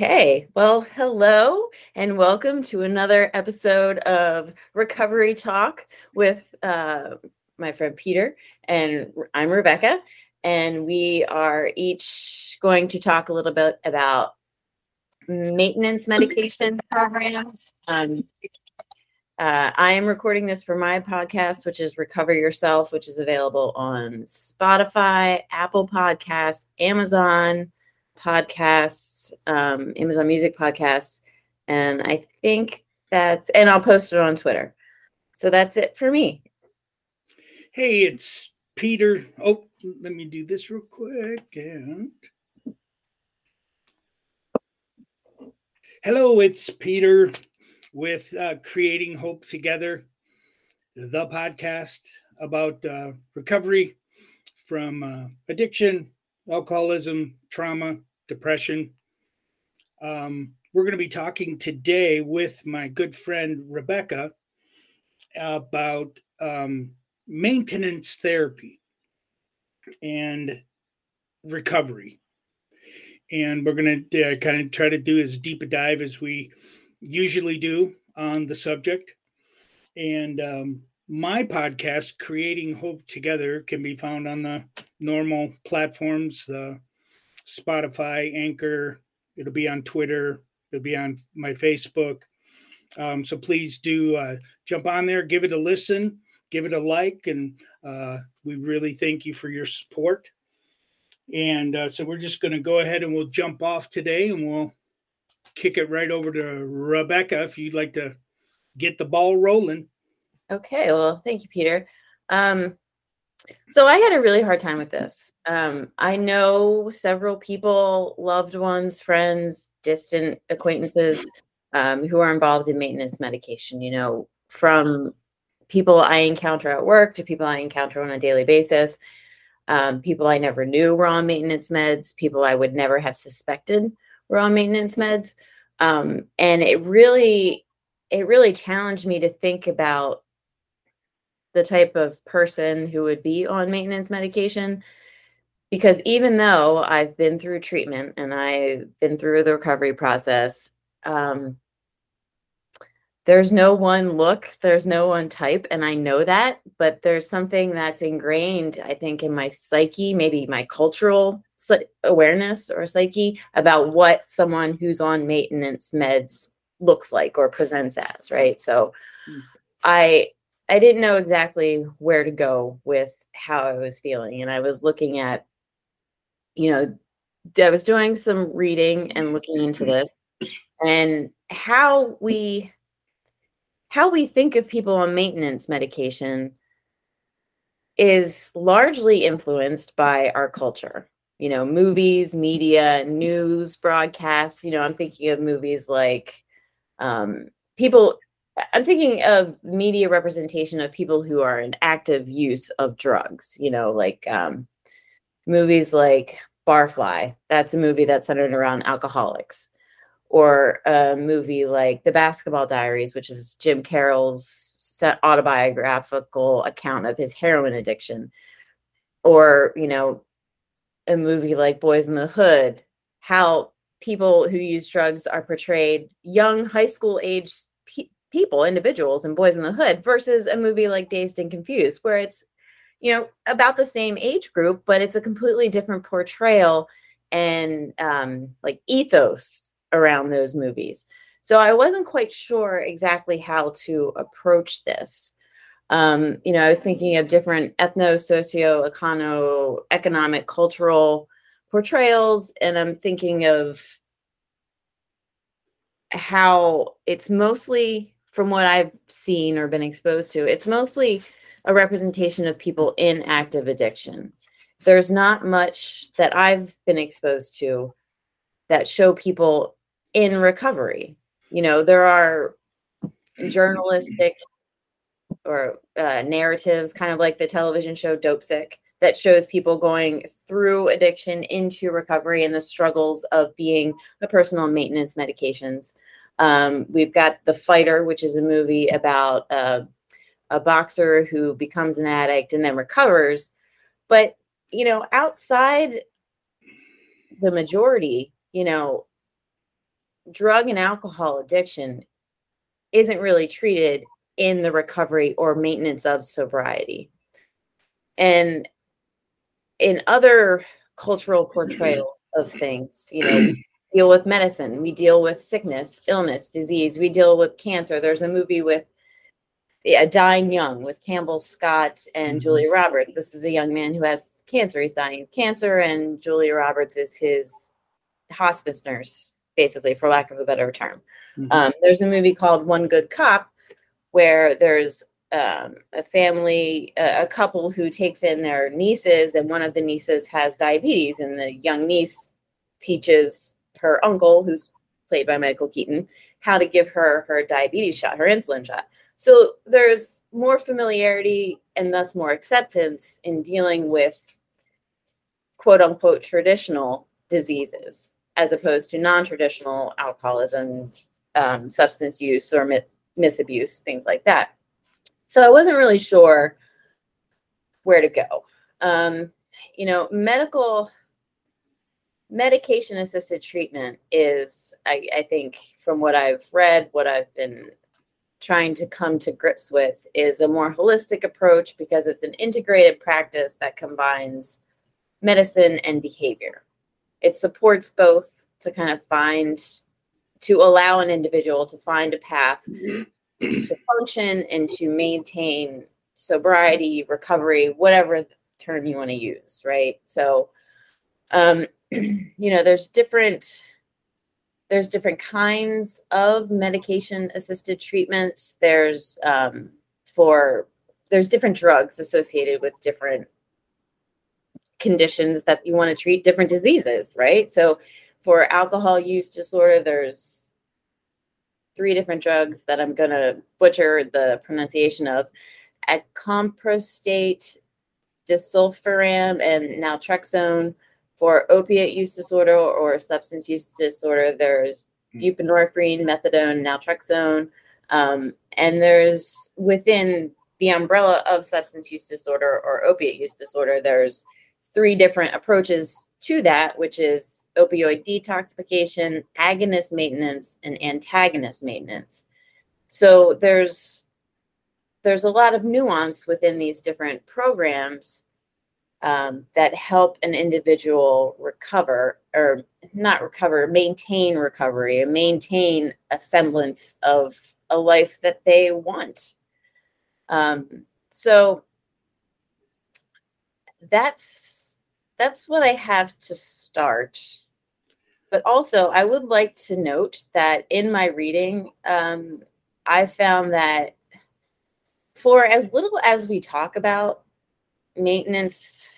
Okay, well, hello and welcome to another episode of Recovery Talk with uh, my friend Peter, and I'm Rebecca. And we are each going to talk a little bit about maintenance medication programs. Um, uh, I am recording this for my podcast, which is Recover Yourself, which is available on Spotify, Apple Podcasts, Amazon podcasts, um, Amazon Music podcasts, and I think that's and I'll post it on Twitter. So that's it for me. Hey, it's Peter. Oh, let me do this real quick. And hello, it's Peter with uh, Creating Hope Together, the podcast about uh, recovery from uh, addiction, alcoholism, trauma, depression. Um, we're going to be talking today with my good friend Rebecca about um, maintenance therapy and recovery. And we're going to uh, kind of try to do as deep a dive as we usually do on the subject. And um, my podcast, Creating Hope Together, can be found on the normal platforms, the Spotify, Anchor. It'll be on Twitter. It'll be on my Facebook. Um, so please do uh, jump on there, give it a listen, give it a like, and uh, we really thank you for your support. And uh, so we're just going to go ahead and we'll jump off today and we'll kick it right over to Rebecca if you'd like to get the ball rolling. Okay, well, thank you, Peter. Um, so I had a really hard time with this. Um, I know several people, loved ones, friends, distant acquaintances um, who are involved in maintenance medication, you know, from people I encounter at work to people I encounter on a daily basis, um, people I never knew were on maintenance meds, people I would never have suspected were on maintenance meds. Um, and it really, it really challenged me to think about the type of person who would be on maintenance medication because even though I've been through treatment and I've been through the recovery process, um, there's no one look, there's no one type, and I know that, but there's something that's ingrained, I think, in my psyche, maybe my cultural awareness or psyche about what someone who's on maintenance meds looks like or presents as, right? So mm. I I didn't know exactly where to go with how I was feeling. And I was looking at, you know, I was doing some reading and looking into mm-hmm. this and how we how we think of people on maintenance medication is largely influenced by our culture. You know, movies, media, news broadcasts. You know, I'm thinking of movies like um, people I'm thinking of media representation of people who are in active use of drugs, you know, like um, movies like Barfly. That's a movie that's centered around alcoholics. Or a movie like The Basketball Diaries, which is Jim Carroll's autobiographical account of his heroin addiction. Or, you know, a movie like Boyz n the Hood, how people who use drugs are portrayed young high school age people, individuals, and Boyz n the Hood versus a movie like Dazed and Confused, where it's, you know, about the same age group, but it's a completely different portrayal and um, like ethos around those movies. So I wasn't quite sure exactly how to approach this. Um, you know, I was thinking of different ethno, socio, econo, economic, cultural portrayals, and I'm thinking of how it's mostly from what I've seen or been exposed to, it's mostly a representation of people in active addiction. There's not much that I've been exposed to that show people in recovery. You know, there are journalistic or uh, narratives, kind of like the television show Dopesick, that shows people going through addiction into recovery and the struggles of being a person on maintenance medications. Um, we've got The Fighter, which is a movie about a boxer who becomes an addict and then recovers. But, you know, outside the majority, you know, drug and alcohol addiction isn't really treated in the recovery or maintenance of sobriety. And in other cultural portrayals of things, you know, deal with medicine, we deal with sickness, illness, disease, we deal with cancer. There's a movie with a Dying Young with Campbell Scott and mm-hmm. Julia Roberts. This is a young man who has cancer. He's dying of cancer, and Julia Roberts is his hospice nurse, basically, for lack of a better term. Mm-hmm. Um, there's a movie called One Good Cop where there's um, a family, a, a couple who takes in their nieces, and one of the nieces has diabetes, and the young niece teaches her uncle, who's played by Michael Keaton, how to give her her diabetes shot, her insulin shot. So there's more familiarity and thus more acceptance in dealing with quote unquote traditional diseases as opposed to non traditional alcoholism, um, substance use, or mi- misabuse, things like that. So I wasn't really sure where to go. Um, you know, medical medication assisted treatment is, I, I think, from what I've read, what I've been trying to come to grips with is a more holistic approach because it's an integrated practice that combines medicine and behavior. It supports both to kind of find, to allow an individual to find a path mm-hmm. to function and to maintain sobriety, recovery, whatever term you want to use, right? So, um, you know, there's different there's different kinds of medication assisted treatments. There's um, for there's different drugs associated with different conditions that you want to treat different diseases right? So for alcohol use disorder there's three different drugs that i'm going to butcher the pronunciation of. Acamprostate disulfiram and naltrexone for opiate use disorder or substance use disorder, there's hmm. buprenorphine, methadone, naltrexone, um, and there's within the umbrella of substance use disorder or opiate use disorder, there's three different approaches to that, which is opioid detoxification, agonist maintenance, and antagonist maintenance. So there's there's a lot of nuance within these different programs um, that help an individual recover or not recover, maintain recovery and maintain a semblance of a life that they want. Um, so that's that's what I have to start. But also, I would like to note that in my reading, um, I found that for as little as we talk about maintenance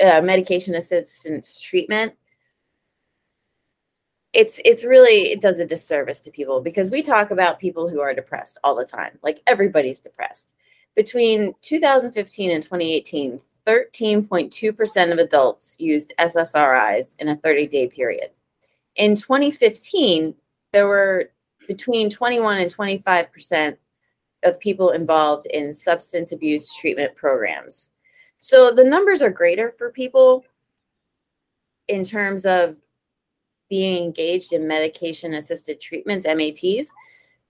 uh, medication assistance treatment it's it's really it does a disservice to people because we talk about people who are depressed all the time. Like everybody's depressed. Between 2015 and 2018 13.2% of adults used ssris in a 30-day period. In 2015 there were between 21 and 25% of people involved in substance abuse treatment programs. So the numbers are greater for people in terms of being engaged in medication assisted treatments, MATs,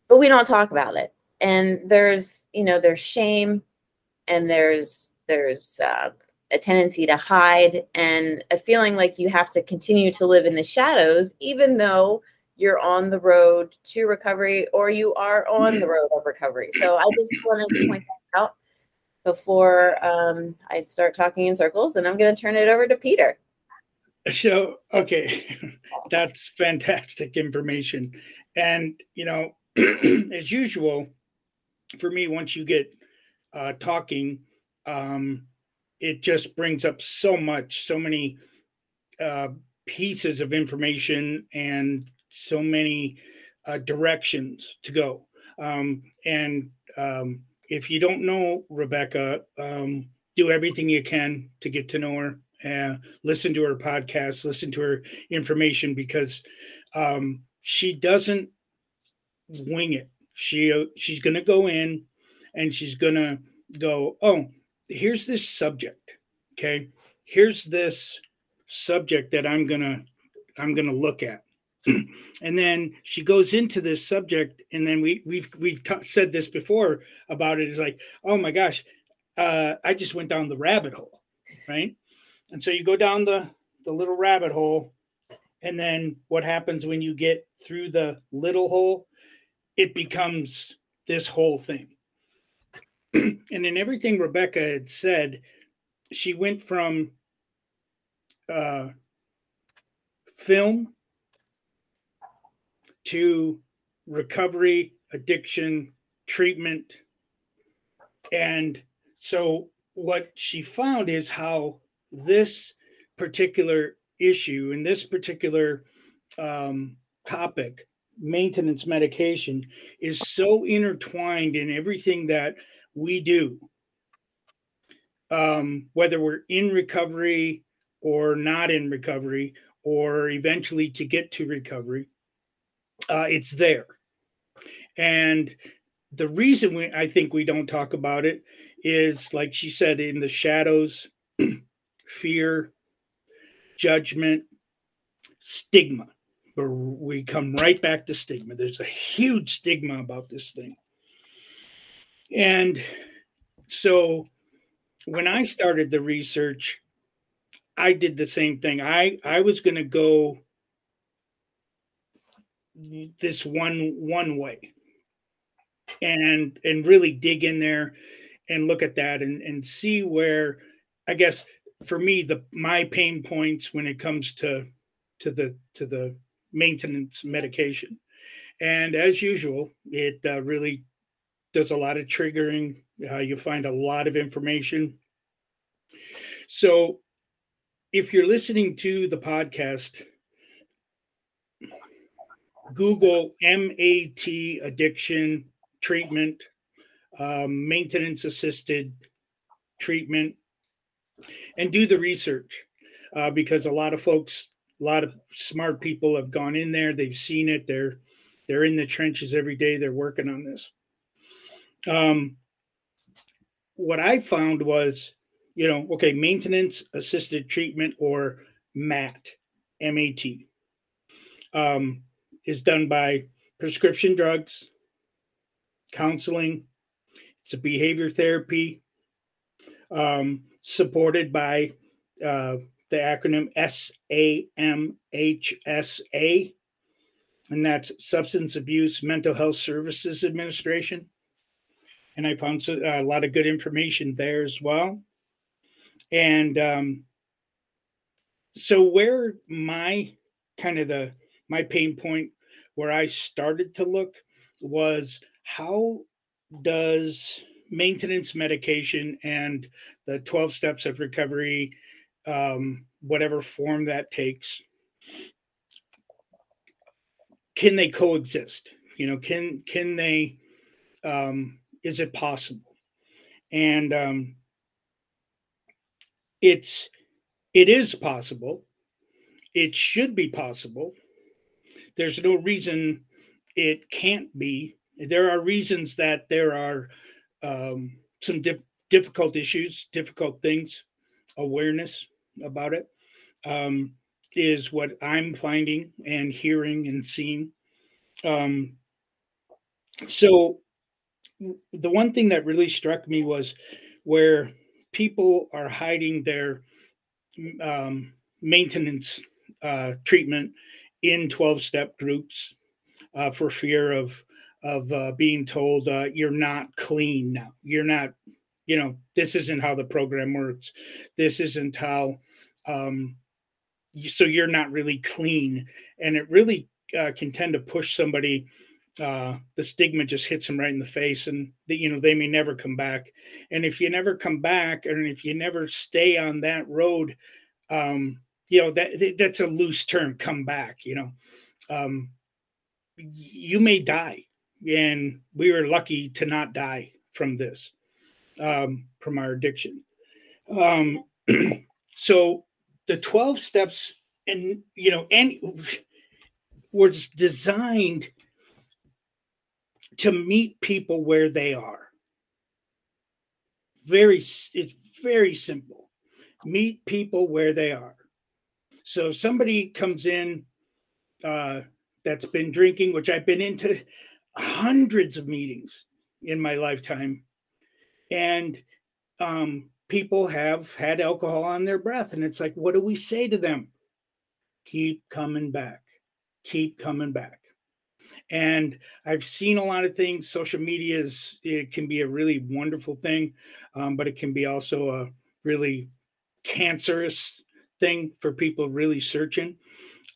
but we don't talk about it. And there's, you know, there's shame and there's there's uh, a tendency to hide and a feeling like you have to continue to live in the shadows, even though you're on the road to recovery or you are on the mm-hmm. road of recovery. So I just wanted to point that out before um, I start talking in circles, and I'm going to turn it over to Peter. So, okay, that's fantastic information. And, you know, as usual, for me, once you get uh, talking, um, it just brings up so much, so many uh, pieces of information and so many uh, directions to go. Um, and um, if you don't know Rebecca, um, do everything you can to get to know her. Uh, listen to her podcast, listen to her information because um, she doesn't wing it. She uh, she's going to go in and she's going to go, oh, here's this subject. Okay, here's this subject that I'm gonna I'm gonna look at and then she goes into this subject and then we we've we've t- said this before about it is like oh my gosh uh, i just went down the rabbit hole right? And so you go down the the little rabbit hole and then what happens when you get through the little hole? It becomes this whole thing. And in everything rebecca had said she went from uh, film to recovery, addiction, treatment. And so, what she found is how this particular issue and this particular um, topic, maintenance medication, is so intertwined in everything that we do. Um, whether we're in recovery or not in recovery, or eventually to get to recovery, uh, it's there. And the reason we, I think we don't talk about it is, like she said, in the shadows, fear, judgment, stigma. But we come right back to stigma. There's a huge stigma about this thing. And so when I started the research, I did the same thing. I I was going to go this one one way. And and really dig in there and look at that and and see where i guess for me the my pain points when it comes to to the to the maintenance medication. And as usual it uh, really does a lot of triggering. Uh, you find a lot of information. So if you're listening to the podcast Google MAT addiction treatment, um, maintenance assisted treatment, and do the research uh, because a lot of folks, a lot of smart people have gone in there. They've seen it. They're they're in the trenches every day. They're working on this. Um, what I found was, you know, okay, maintenance assisted treatment or MAT, MAT. Um, is done by prescription drugs, counseling, it's a behavior therapy um, supported by uh, the acronym SAMHSA, and that's Substance Abuse Mental Health Services Administration. And I found a lot of good information there as well. And um, so, where my kind of the my pain point where I started to look was how does maintenance medication and the 12 steps of recovery, um, whatever form that takes, can they coexist? You know, can can they? Um, is it possible? And um, it's it is possible. It should be possible there's no reason it can't be. There are reasons that there are um, some dif- difficult issues, difficult things, awareness about it um, is what I'm finding and hearing and seeing. Um, so, the one thing that really struck me was where people are hiding their um, maintenance uh, treatment in 12 step groups uh, for fear of of uh, being told uh, you're not clean now. You're not you know this isn't how the program works. This isn't how um, so you're not really clean. And it really uh, can tend to push somebody uh, the stigma just hits them right in the face and the, you know they may never come back. And if you never come back and if you never stay on that road um, you know that that's a loose term come back you know? Um, you may die and we were lucky to not die from this um, from our addiction. Um, so the 12 steps and you know and was designed to meet people where they are. Very it's very simple. Meet people where they are so somebody comes in uh, that's been drinking, which I've been into hundreds of meetings in my lifetime, and um, people have had alcohol on their breath, and it's like, what do we say to them? Keep coming back, keep coming back. And I've seen a lot of things. Social media is it can be a really wonderful thing, um, but it can be also a really cancerous thing for people really searching.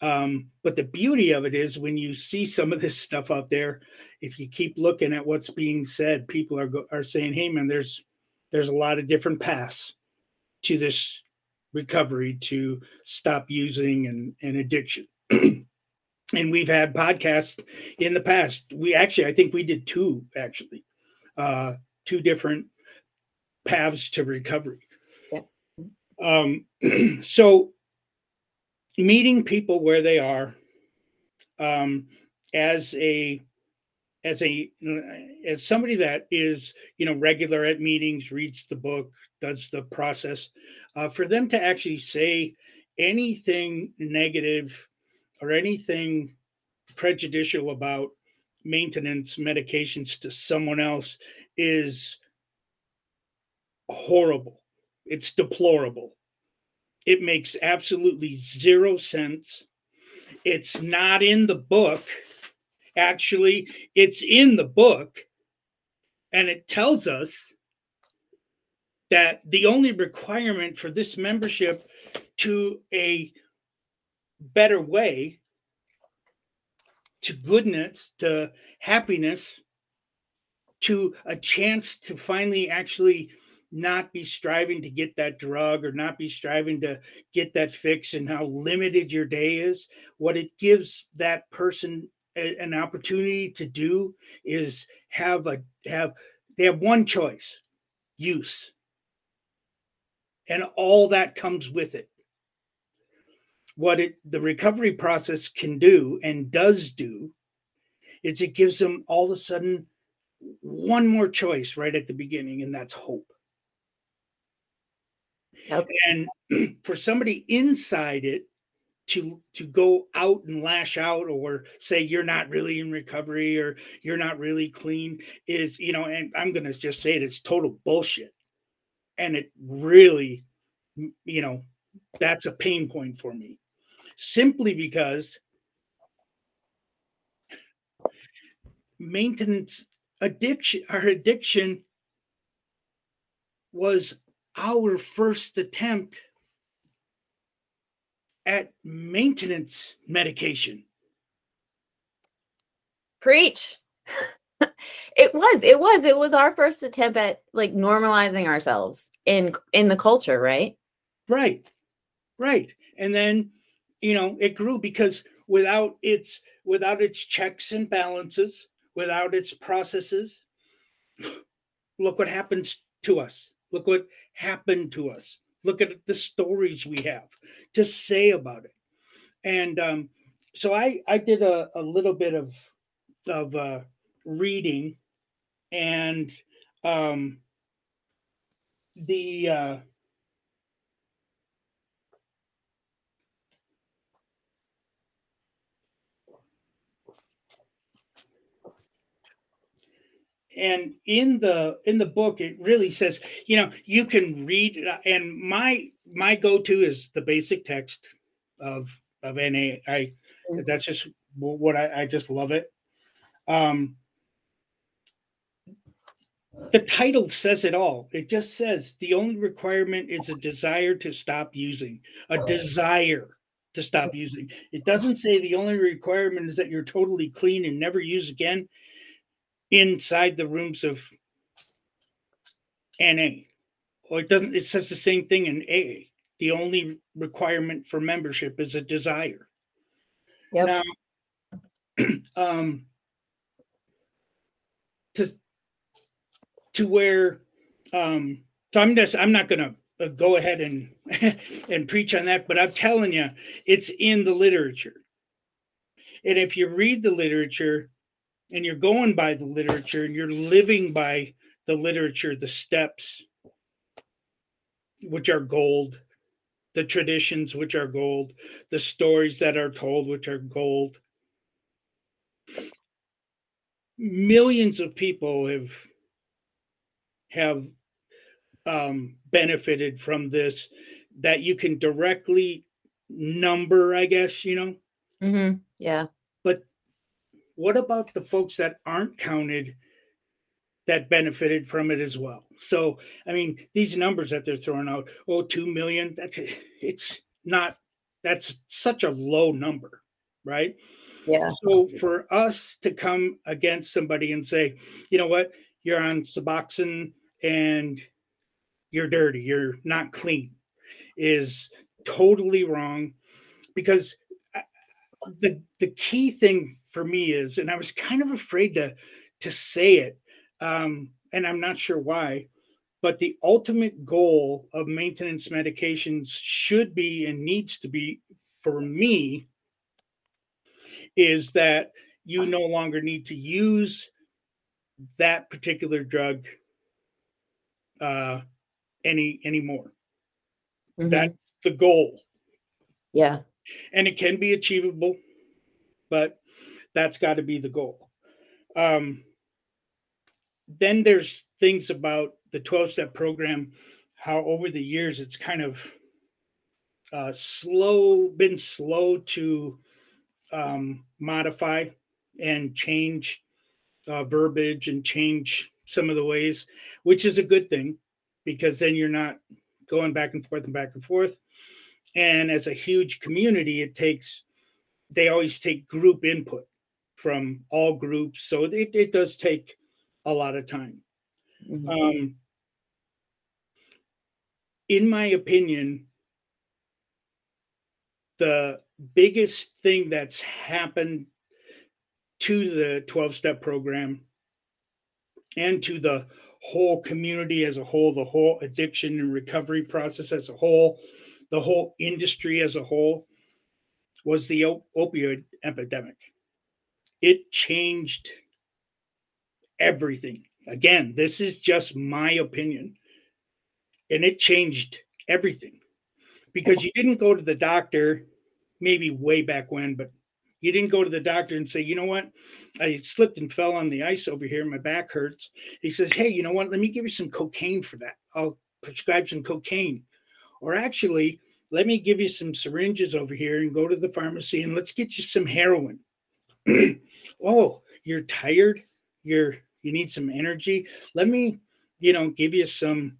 Um, but the beauty of it is when you see some of this stuff out there, if you keep looking at what's being said, people are are saying, "Hey, man, there's there's a lot of different paths to this recovery to stop using and, and addiction." and we've had podcasts in the past. We actually, I think we did two actually, uh, two different paths to recovery. Um, so meeting people where they are um, as a as a as somebody that is you know regular at meetings reads the book does the process uh, for them to actually say anything negative or anything prejudicial about maintenance medications to someone else is horrible it's deplorable it makes absolutely zero sense. It's not in the book. Actually, it's in the book. And it tells us that the only requirement for this membership to a better way, to goodness, to happiness, to a chance to finally actually not be striving to get that drug or not be striving to get that fix and how limited your day is. What it gives that person a, an opportunity to do is have a have they have one choice use. And all that comes with it. What it the recovery process can do and does do is it gives them all of a sudden one more choice right at the beginning and that's hope Yep. And for somebody inside it to to go out and lash out or say you're not really in recovery or you're not really clean is you know and i'm going to just say it it's total bullshit and it really you know that's a pain point for me simply because maintenance addiction our addiction was our first attempt at maintenance medication. Preach. it was it was it was our first attempt at like normalizing ourselves in in the culture right right right and then you know it grew because without its without its checks and balances without its processes look what happens to us Look what happened to us. Look at the stories we have to say about it. And um, so I, I did a, a little bit of, of uh, reading and um, the uh, and in the in the book it really says you know you can read uh, and my my go-to is the basic text of of na i. Mm. that's just what i, I just love it. Um the title says it all. It just says the only requirement is a desire to stop using a desire to stop using. It doesn't say the only requirement is that you're totally clean and never use again inside the rooms of NA. Or it doesn't, it says the same thing in AA. The only requirement for membership is a desire. Yep. Now, um, to to where um, so I'm just I'm not gonna uh, go ahead and and preach on that, but I'm telling you, it's in the literature. And if you read the literature, and you're going by the literature and you're living by the literature, the steps, which are gold, the traditions, which are gold, the stories that are told, which are gold. Millions of people have have um, benefited from this that you can directly number, I guess, you know? Mm-hmm. Yeah. What about the folks that aren't counted that benefited from it as well? So, I mean, these numbers that they're throwing out, oh, 2 million, that's it's not, that's such a low number, right? Yeah. So for us to come against somebody and say, you know what, you're on Suboxone and you're dirty, you're not clean, is totally wrong because uh, the the key thing for me is and i was kind of afraid to to say it um and i'm not sure why but the ultimate goal of maintenance medications should be and needs to be for me is that you no longer need to use that particular drug uh any anymore. Mm-hmm. that's the goal. Yeah. And it can be achievable but that's got to be the goal. Um, then there's things about the 12 step program how over the years it's kind of uh, slow been slow to um, modify and change uh, verbiage and change some of the ways which is a good thing because then you're not going back and forth and back and forth. And as a huge community it takes they always take group input from all groups so it, it does take a lot of time mm-hmm. um, in my opinion the biggest thing that's happened to the 12 step program and to the whole community as a whole the whole addiction and recovery process as a whole the whole industry as a whole was the op- opioid epidemic. It changed everything. Again, this is just my opinion. And it changed everything because you didn't go to the doctor, maybe way back when, but you didn't go to the doctor and say, you know what, I slipped and fell on the ice over here. My back hurts. He says, hey, you know what, let me give you some cocaine for that. I'll prescribe some cocaine. Or actually, let me give you some syringes over here and go to the pharmacy and let's get you some heroin. oh, you're tired? You're you need some energy? Let me, you know, give you some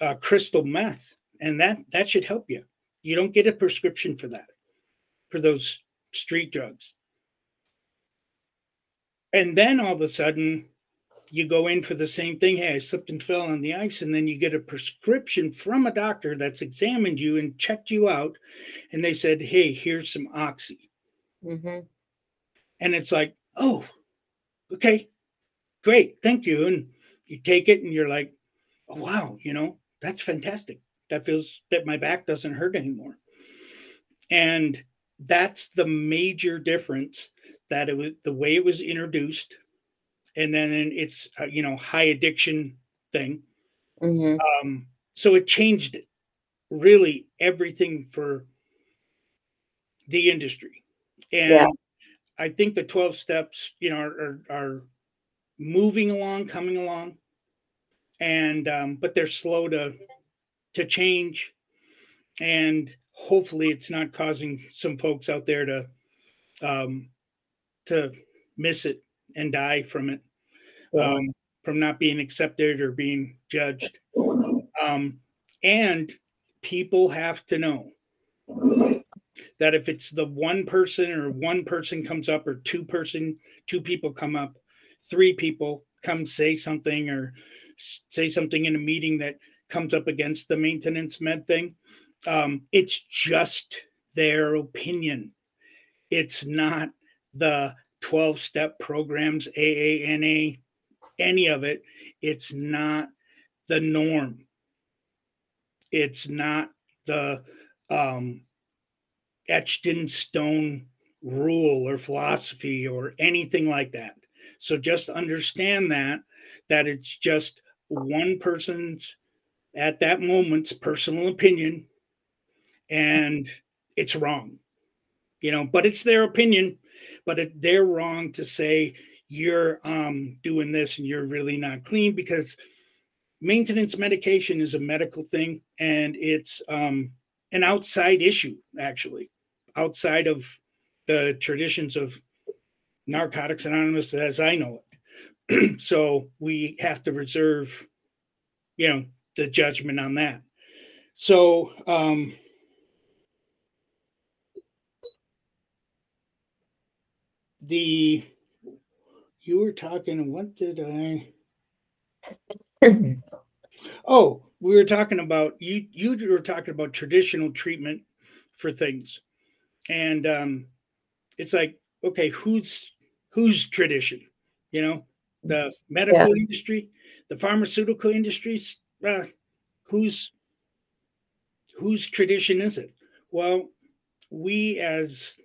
uh, crystal meth and that that should help you. You don't get a prescription for that for those street drugs. And then all of a sudden you go in for the same thing. Hey, I slipped and fell on the ice. And then you get a prescription from a doctor that's examined you and checked you out. And they said, Hey, here's some Oxy. Mm-hmm. And it's like, Oh, okay, great. Thank you. And you take it and you're like, oh, wow, you know, that's fantastic. That feels that my back doesn't hurt anymore. And that's the major difference that it was the way it was introduced and then it's uh, you know high addiction thing. Mm-hmm. Um, so it changed really everything for the industry, and yeah. I think the twelve steps, you know, are, are, are moving along, coming along, and um, but they're slow to to change, and hopefully it's not causing some folks out there to um, to miss it and die from it, um, from not being accepted or being judged. Um, and people have to know that if it's the one person or one person comes up or two person, two people come up, three people come say something or say something in a meeting that comes up against the maintenance med thing, um, it's just their opinion. It's not the 12 step programs, AANA, any of it. It's not the norm. It's not the um, etched in stone rule or philosophy or anything like that. So just understand that that it's just one person's at that moment's personal opinion and it's wrong. You know, but it's their opinion, but it, they're wrong to say you're um, doing this and you're really not clean because maintenance medication is a medical thing and it's um, an outside issue actually outside of the traditions of narcotics anonymous as i know it. So we have to reserve you know the judgment on that. So um the you were talking what did i? Oh we were talking about you you were talking about traditional treatment for things and um it's like okay who's who's tradition you know the medical yeah. industry the pharmaceutical industries uh, whose whose tradition is it well we as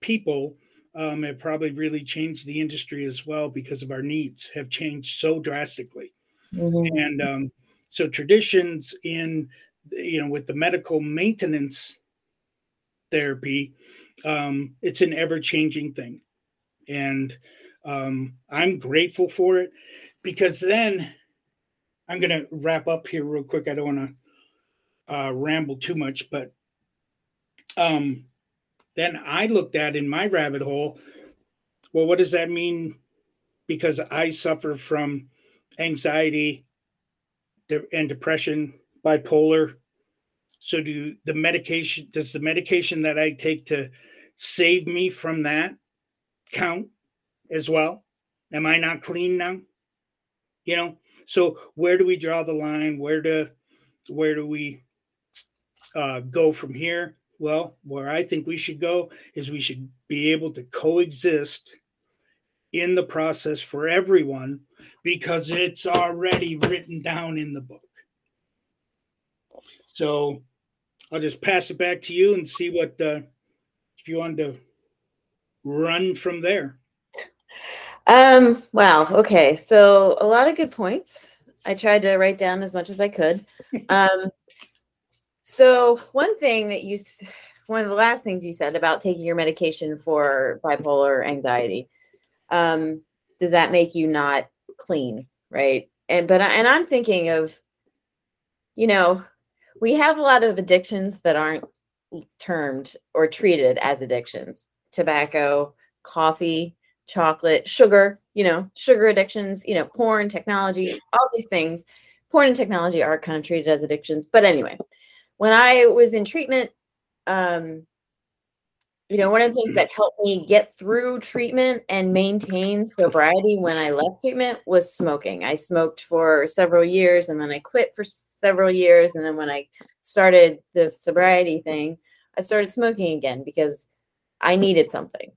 people um, have probably really changed the industry as well because of our needs have changed so drastically mm-hmm. and um, so traditions in you know with the medical maintenance therapy um, it's an ever-changing thing and um, i'm grateful for it because then i'm going to wrap up here real quick i don't want to uh, ramble too much but um, then I looked at in my rabbit hole, well, what does that mean? Because I suffer from anxiety and depression, bipolar. So do the medication, does the medication that I take to save me from that count as well? Am I not clean now? You know, so where do we draw the line? Where do where do we uh, go from here? Well, where I think we should go is we should be able to coexist in the process for everyone because it's already written down in the book. So I'll just pass it back to you and see what uh, if you want to run from there. Um, wow. Okay. So a lot of good points. I tried to write down as much as I could. Um, so one thing that you, one of the last things you said about taking your medication for bipolar anxiety, um, does that make you not clean, right? And but I, and I'm thinking of, you know, we have a lot of addictions that aren't termed or treated as addictions: tobacco, coffee, chocolate, sugar. You know, sugar addictions. You know, porn, technology, all these things. Porn and technology are kind of treated as addictions, but anyway when I was in treatment, um, you know, one of the things that helped me get through treatment and maintain sobriety when I left treatment was smoking. I smoked for several years and then I quit for several years. And then when I started this sobriety thing, I started smoking again because I needed something.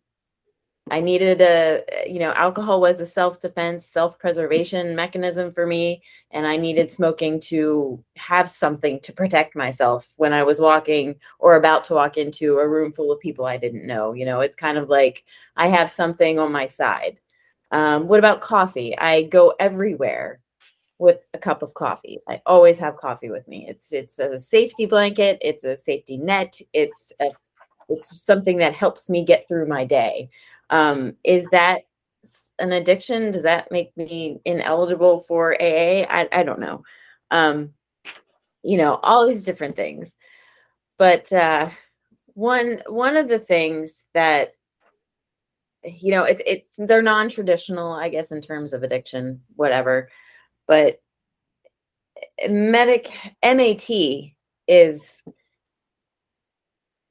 I needed a, you know, alcohol was a self defense, self preservation mechanism for me. And I needed smoking to have something to protect myself when I was walking or about to walk into a room full of people I didn't know. You know, it's kind of like I have something on my side. Um, what about coffee? I go everywhere with a cup of coffee. I always have coffee with me. It's it's a safety blanket. It's a safety net. It's a it's something that helps me get through my day. Um, is that an addiction? Does that make me ineligible for AA? I, I don't know. Um, you know, all these different things. But uh, one one of the things that you know, it's it's they're non-traditional, I guess, in terms of addiction, whatever. But medic MAT is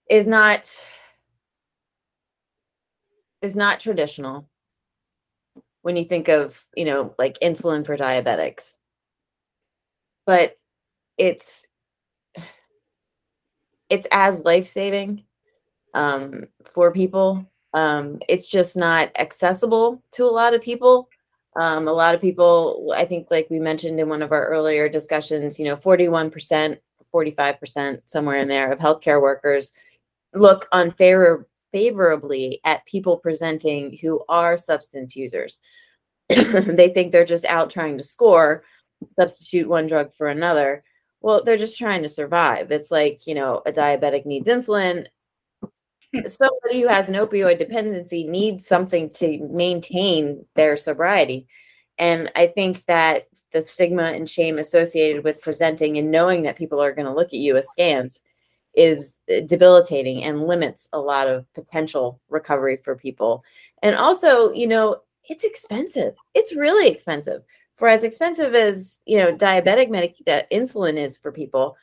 is not is not traditional when you think of, you know, like insulin for diabetics. But it's it's as life-saving um, for people. Um, it's just not accessible to a lot of people. Um, a lot of people, I think, like we mentioned in one of our earlier discussions, you know, 41%, 45%, somewhere in there of healthcare workers look unfavorable favorably at people presenting who are substance users. they think they're just out trying to score, substitute one drug for another. well they're just trying to survive it's like you know a diabetic needs insulin hmm. somebody who has an opioid dependency needs something to maintain their sobriety and i think that the stigma and shame associated with presenting and knowing that people are going to look at you askance is uh, debilitating and limits a lot of potential recovery for people. And also, you know, it's expensive. It's really expensive. For as expensive as, you know, diabetic medic that insulin is for people,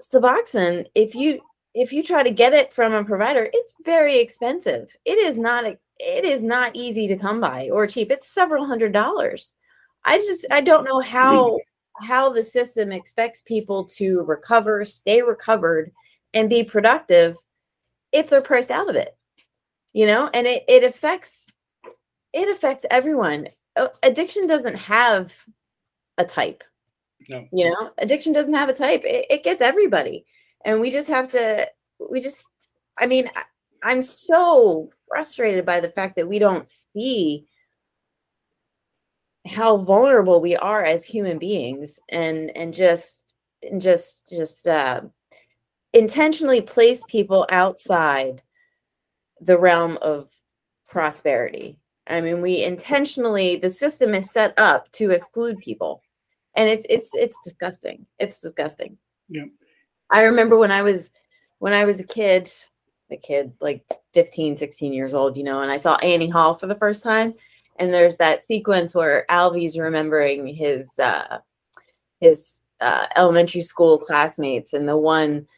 Suboxone, if you if you try to get it from a provider, it's very expensive. It is not a, it is not easy to come by or cheap. It's several hundred dollars. I just I don't know how how the system expects people to recover, stay recovered, and be productive if they're priced out of it. You know, and it, it affects it affects everyone. Addiction doesn't have a type. No. You know, addiction doesn't have a type. It, it gets everybody. And we just have to we just I mean, I'm so frustrated by the fact that we don't see how vulnerable we are as human beings and and just and just just uh, intentionally place people outside the realm of prosperity. I mean we intentionally the system is set up to exclude people. And it's it's it's disgusting. It's disgusting. Yeah. I remember when i was when i was a kid a kid like 15 16 years old you know and i saw annie hall for the first time and there's that sequence where Alvy's remembering his uh, his uh, elementary school classmates, and the one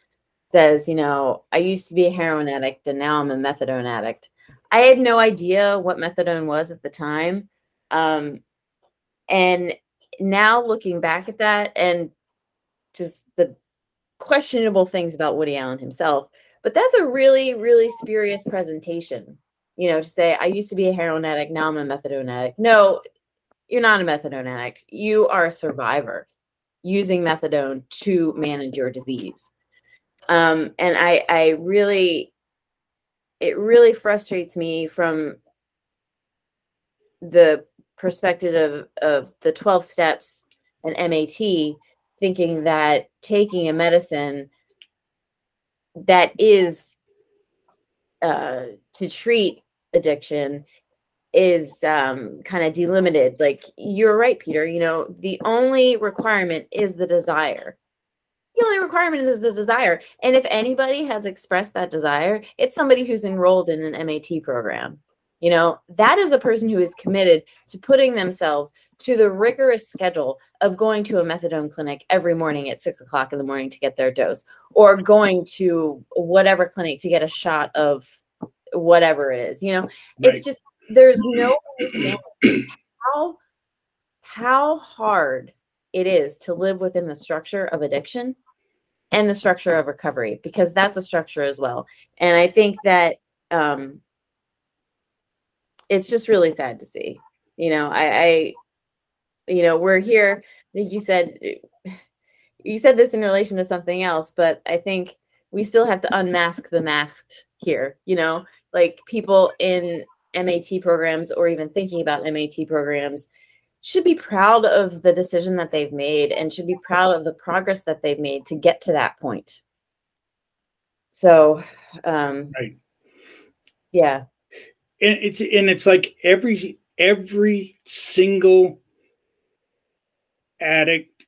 says, "You know, I used to be a heroin addict, and now I'm a methadone addict." I had no idea what methadone was at the time, um, and now looking back at that, and just the questionable things about Woody Allen himself, but that's a really, really spurious presentation you know, to say, I used to be a heroin addict, now I'm a methadone addict. No, you're not a methadone addict. You are a survivor using methadone to manage your disease. Um, and I, I really, it really frustrates me from the perspective of, of the 12 steps and MAT, thinking that taking a medicine that is uh, to treat addiction is um, kind of delimited. Like you're right, Peter. You know, the only requirement is the desire. The only requirement is the desire. And if anybody has expressed that desire, it's somebody who's enrolled in an MAT program. You know, that is a person who is committed to putting themselves to the rigorous schedule of going to a methadone clinic every morning at six o'clock in the morning to get their dose, or going to whatever clinic to get a shot of whatever it is. You know, right. it's just there's no how how hard it is to live within the structure of addiction and the structure of recovery because that's a structure as well. And I think that um it's just really sad to see. You know, I, I you know, we're here. I think you said you said this in relation to something else, but I think we still have to unmask the masked here. You know, like people in MAT programs or even thinking about MAT programs should be proud of the decision that they've made and should be proud of the progress that they've made to get to that point. So, um, right. Yeah. And it's and it's like every every single addict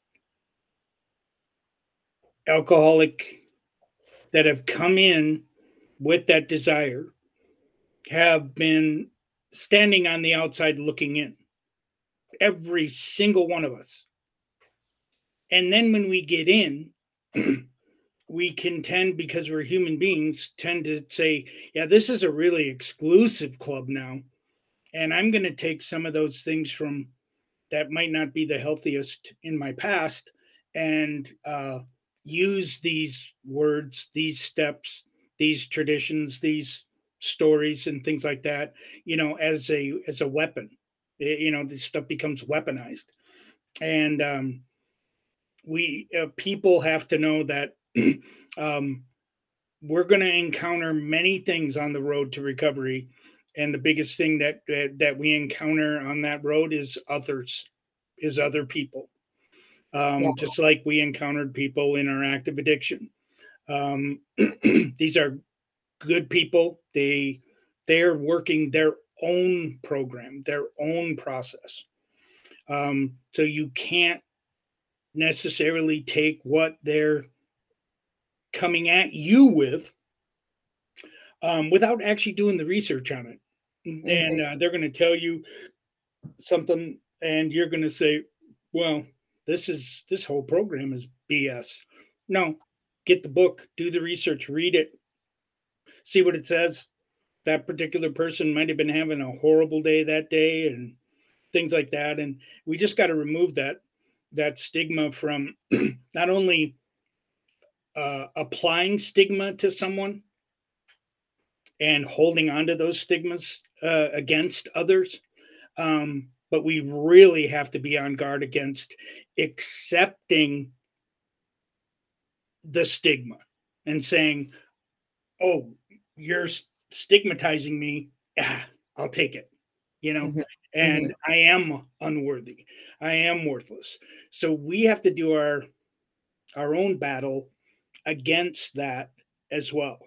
alcoholic that have come in with that desire have been standing on the outside looking in. Every single one of us. And then when we get in, we can tend, because we're human beings, tend to say, yeah, this is a really exclusive club now. And I'm going to take some of those things from that might not be the healthiest in my past and uh, use these words, these steps, these traditions, these stories and things like that you know as a as a weapon it, you know this stuff becomes weaponized and um we uh, people have to know that um we're going to encounter many things on the road to recovery and the biggest thing that, that that we encounter on that road is others is other people um, yeah. just like we encountered people in our active addiction. Um, these are good people. They they're working their own program, their own process. Um, so you can't necessarily take what they're coming at you with um, without actually doing the research on it. Mm-hmm. And uh, they're going to tell you something, and you're going to say, "Well, this is this whole program is BS." No, get the book, do the research, read it, see what it says. That particular person might have been having a horrible day that day, and things like that. And we just got to remove that that stigma from not only uh, applying stigma to someone and holding on to those stigmas uh, against others. Um, but we really have to be on guard against accepting the stigma and saying, oh, you're stigmatizing me. Ah, I'll take it, you know, mm-hmm. and mm-hmm. I am unworthy. I am worthless. So we have to do our our own battle against that as well.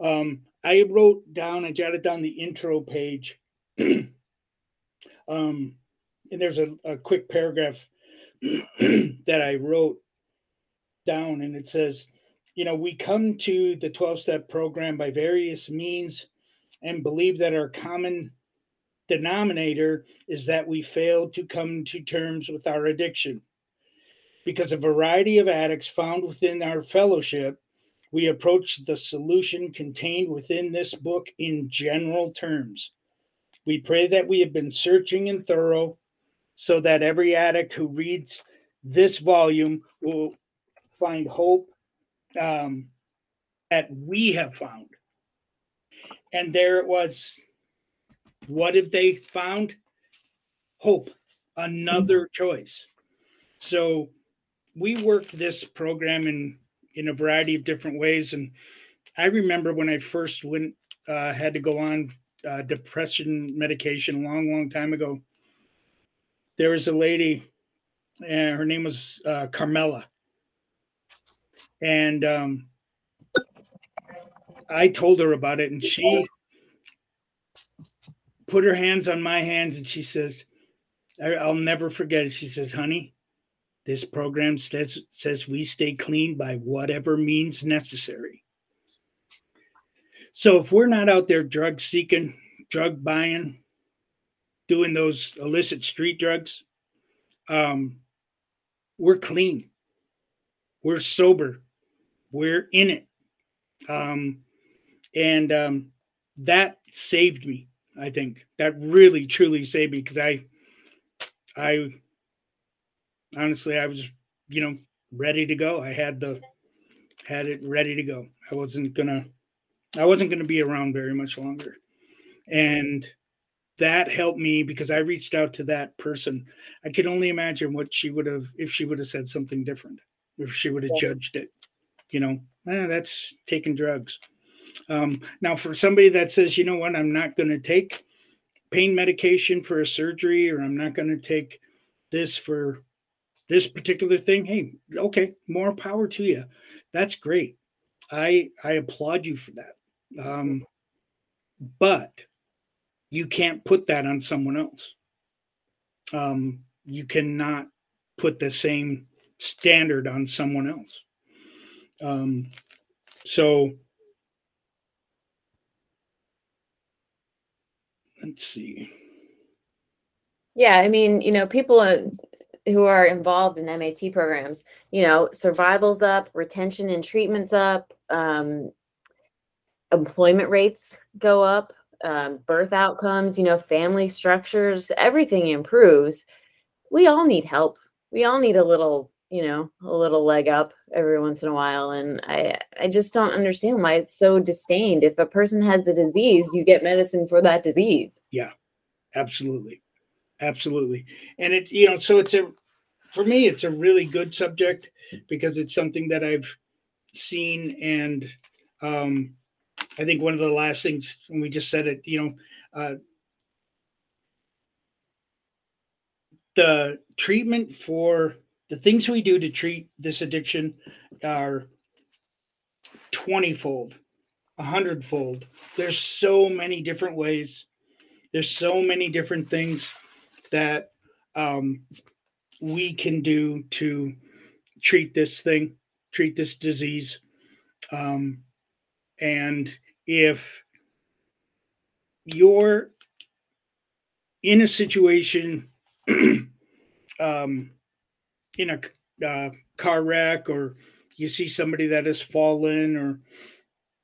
Um, I wrote down, I jotted down the intro page. um, and there's a, a quick paragraph that I wrote down, and it says, you know, we come to the 12 step program by various means and believe that our common denominator is that we failed to come to terms with our addiction. Because a variety of addicts found within our fellowship we approach the solution contained within this book in general terms. We pray that we have been searching and thorough so that every addict who reads this volume will find hope um, that we have found. And there it was. What have they found? Hope, another mm-hmm. choice. So we worked this program in in a variety of different ways. And I remember when I first went, uh, had to go on uh, depression medication a long, long time ago. There was a lady, and her name was uh, Carmela. And um, I told her about it, and she put her hands on my hands and she says, I'll never forget it. She says, honey, this program says, says we stay clean by whatever means necessary. So if we're not out there drug seeking, drug buying, doing those illicit street drugs, um, we're clean. We're sober. We're in it. Um, and um, that saved me. I think that really truly saved me because I, I honestly, I was, you know, ready to go. I had the had it ready to go. I wasn't gonna I wasn't gonna be around very much longer. And that helped me because I reached out to that person. I could only imagine what she would have if she would have said something different, if she would have yeah. judged it. You know, eh, that's taking drugs. Um, now, for somebody that says, you know what, I'm not going to take pain medication for a surgery, or I'm not going to take this for this particular thing, hey, okay, more power to you. That's great. I I applaud you for that. Um, but you can't put that on someone else. Um, you cannot put the same standard on someone else. Um, so let's see. Yeah, I mean, you know, people uh, who are involved in MAT programs, you know, survival's up, retention and treatment's up, um, employment rates go up, um, birth outcomes, you know, family structures, everything improves. We all need help. We all need a little, you know, a little leg up every once in a while. And I, I just don't understand why it's so disdained. If a person has a disease, you get medicine for that disease. Yeah, absolutely absolutely and it's you know so it's a for me it's a really good subject because it's something that i've seen and um i think one of the last things when we just said it you know uh the treatment for the things we do to treat this addiction are 20 fold, a hundred fold. There's so many different ways. There's so many different things that um, we can do to treat this thing, treat this disease. Um, and if you're in a situation um, in a uh, car wreck or you see somebody that has fallen or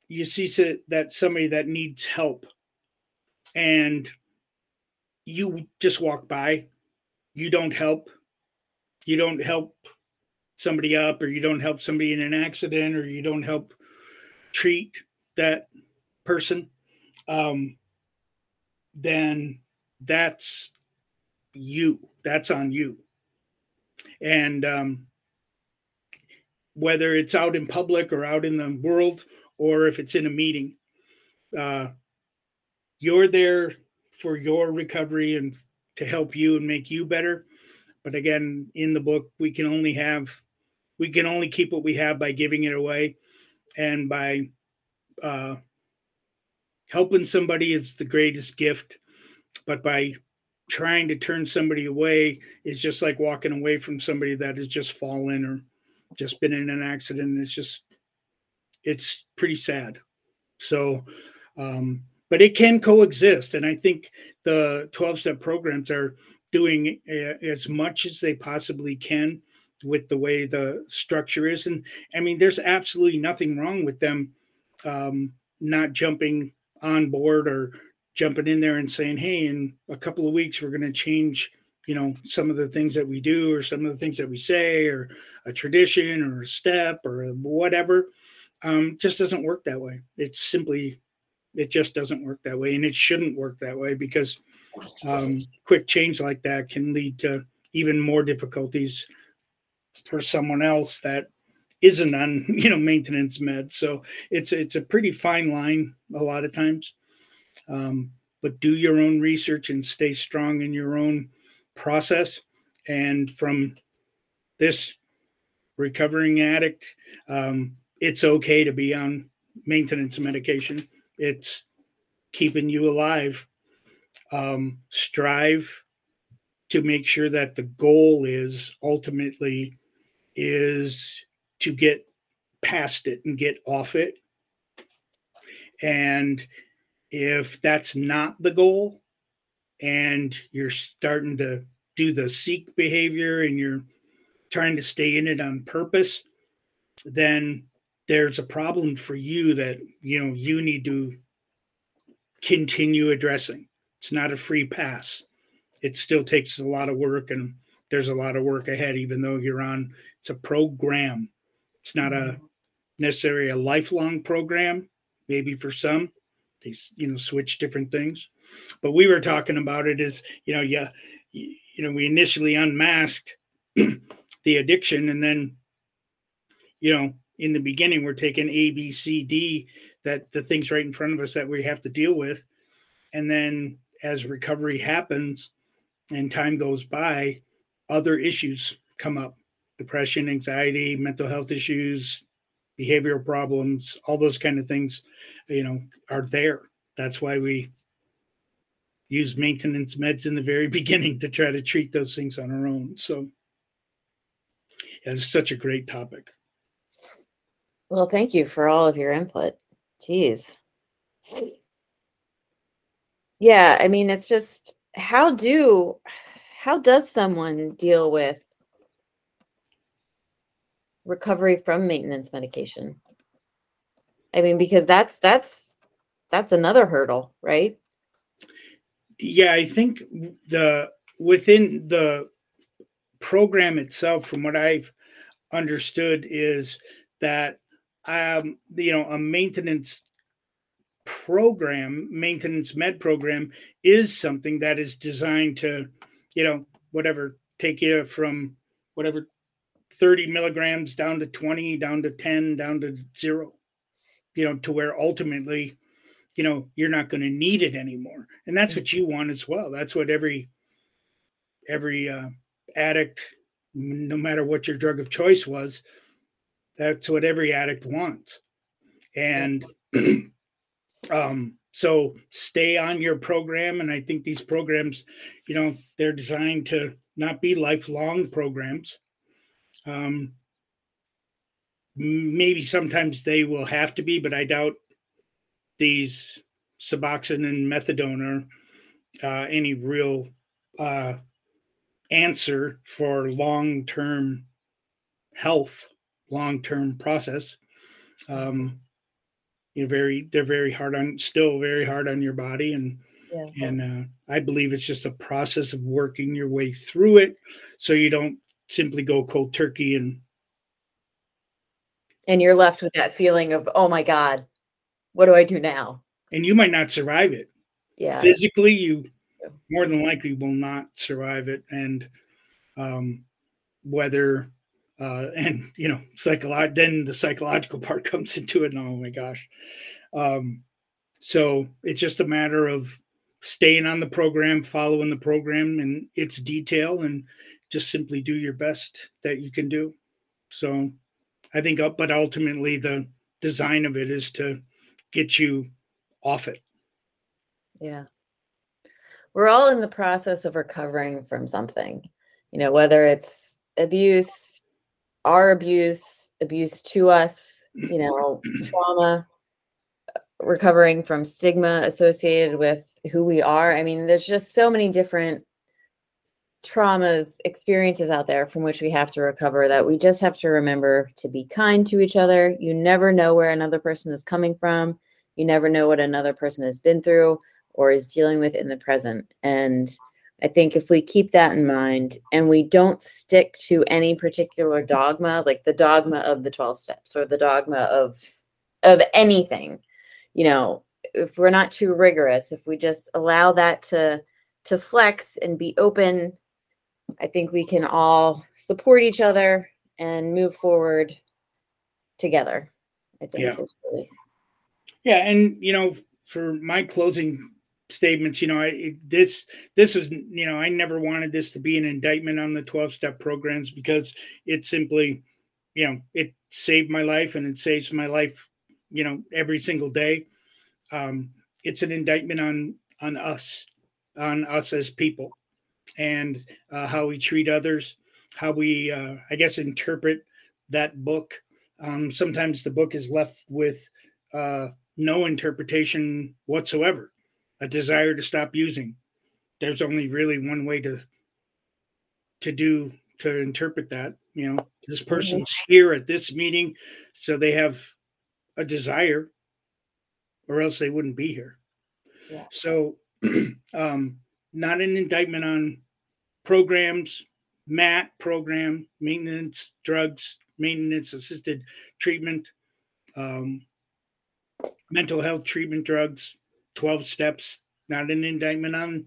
you see that somebody that needs help and you just walk by you don't help. You don't help somebody up or you don't help somebody in an accident or you don't help treat that person um, then that's you. That's on you and um, whether it's out in public or out in the world or if it's in a meeting uh, you're there for your recovery and to help you and make you better. But again in the book we can only have we can only keep what we have by giving it away and by uh, helping somebody is the greatest gift. But by trying to turn somebody away is just like walking away from somebody that has just fallen or just been in an accident. It's just, it's pretty sad. So, um, but it can coexist. And I think the 12 step programs are doing uh, as much as they possibly can with the way the structure is. And I mean, there's absolutely nothing wrong with them um, not jumping on board or jumping in there and saying, "Hey, in a couple of weeks, we're going to change." you know some of the things that we do or some of the things that we say or a tradition or a step or whatever. Um, just doesn't work that way. It's simply it just doesn't work that way and it shouldn't work that way because um, quick change like that can lead to even more difficulties for someone else that isn't on you know maintenance med. So it's it's a pretty fine line a lot of times um, but do your own research and stay strong in your own process. And from this recovering addict, um, it's okay to be on maintenance medication. It's keeping you alive. Um, strive to make sure that the goal is ultimately is to get past it and get off it. And if that's not the goal and you're starting to do the seek behavior and you're trying to stay in it on purpose, then there's a problem for you that you know you need to continue addressing. It's not a free pass. It still takes a lot of work and there's a lot of work ahead even though you're on it's a program. It's not a mm-hmm. necessarily a lifelong program maybe for some they you know switch different things. But we were talking about it as you know yeah you, you know we initially unmasked the addiction and then you know in the beginning we're taking a b c d that the things right in front of us that we have to deal with. And then as recovery happens and time goes by other issues come up. Depression anxiety mental health issues behavioral problems all those kind of things you know are there. That's why we use maintenance meds in the very beginning to try to treat those things on our own. So yeah, it's such a great topic. Well thank you for all of your input. Jeez. Yeah i mean it's just how do how does someone deal with recovery from maintenance medication i mean because that's that's that's another hurdle, right? Yeah, I think the within the program itself, from what I've understood, is that um, you know a maintenance program, maintenance med program, is something that is designed to, you know, whatever take you from whatever 30 milligrams down to 20, down to 10, down to zero, you know, to where ultimately you know you're not going to need it anymore and that's what you want as well that's what every every uh, addict no matter what your drug of choice was, that's what every addict wants. And um, so stay on your program. And I think these programs, you know, they're designed to not be lifelong programs. Um, maybe sometimes they will have to be, but I doubt these Suboxone and methadone are uh, any real uh, answer for long term health, long term process. Um, you know, very they're very hard on, still very hard on your body, and yeah. and uh, I believe it's just a process of working your way through it, so you don't simply go cold turkey and and you're left with that feeling of oh my god what do i do now? And you might not survive it. Yeah. Physically you more than likely will not survive it. And um whether uh and you know psycholo- then the psychological part comes into it and oh my gosh. Um so it's just a matter of staying on the program following the program and its detail and just simply do your best that you can do so I think, uh, but ultimately the design of it is to get you off it. Yeah. We're all in the process of recovering from something, you know, whether it's abuse, our abuse, abuse to us, you know, trauma, recovering from stigma associated with who we are. I mean, there's just so many different traumas, experiences out there from which we have to recover that we just have to remember to be kind to each other. You never know where another person is coming from. You never know what another person has been through or is dealing with in the present. And I think if we keep that in mind and we don't stick to any particular dogma, like the dogma of the 12 steps or the dogma of of anything, you know, if we're not too rigorous, if we just allow that to to flex and be open I think we can all support each other and move forward together. I think yeah. really yeah, and you know, for my closing statements, you know, I, this this is you know, I never wanted this to be an indictment on the twelve step programs because it simply, you know, it saved my life and it saves my life, you know, every single day. Um, it's an indictment on on us, on us as people and uh, how we treat others, how we, uh, I guess, interpret that book. Um, sometimes the book is left with uh, no interpretation whatsoever, a desire to stop using. There's only really one way to to do to interpret that. You know, this mm-hmm. person's here at this meeting, so they have a desire, or else they wouldn't be here. Yeah. So um, not an indictment on programs, MAT program, maintenance drugs, maintenance assisted treatment, um, mental health treatment drugs, 12 steps, not an indictment on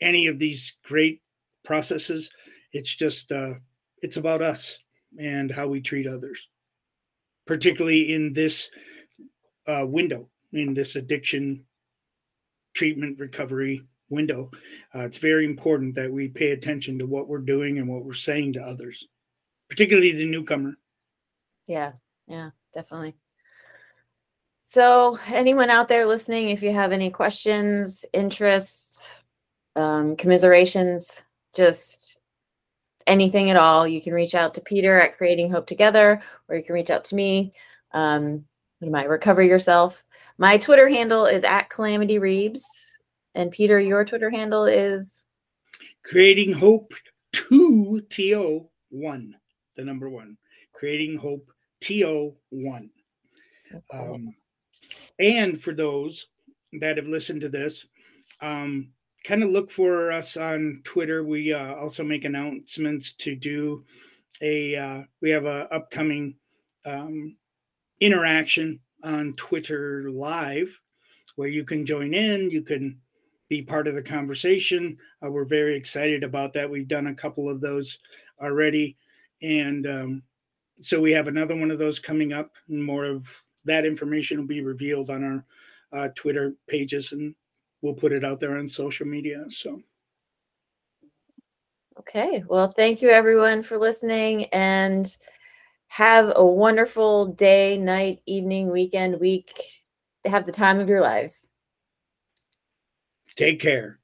any of these great processes. It's just, uh, it's about us and how we treat others, particularly in this uh, window, in this addiction treatment recovery window. Uh, it's very important that we pay attention to what we're doing and what we're saying to others, particularly the newcomer. Yeah, yeah, definitely. So, anyone out there listening, if you have any questions, interests, um, commiserations, just anything at all, you can reach out to Peter at Creating Hope Together, or you can reach out to me. Um, you might recover yourself. My Twitter handle is at Calamity Reeves. And Peter, your Twitter handle is Creating Hope 2 TO 1, the number one. Creating Hope TO 1. Um, and for those that have listened to this, um, kind of look for us on Twitter. We uh, also make announcements to do a, uh, we have a upcoming um, interaction on Twitter Live where you can join in. You can be part of the conversation. Uh, we're very excited about that. We've done a couple of those already. And um, so we have another one of those coming up. And more of that information will be revealed on our uh, Twitter pages and we'll put it out there on social media. So. Okay. Well, thank you everyone for listening and have a wonderful day, night, evening, weekend, week. Have the time of your lives. Take care.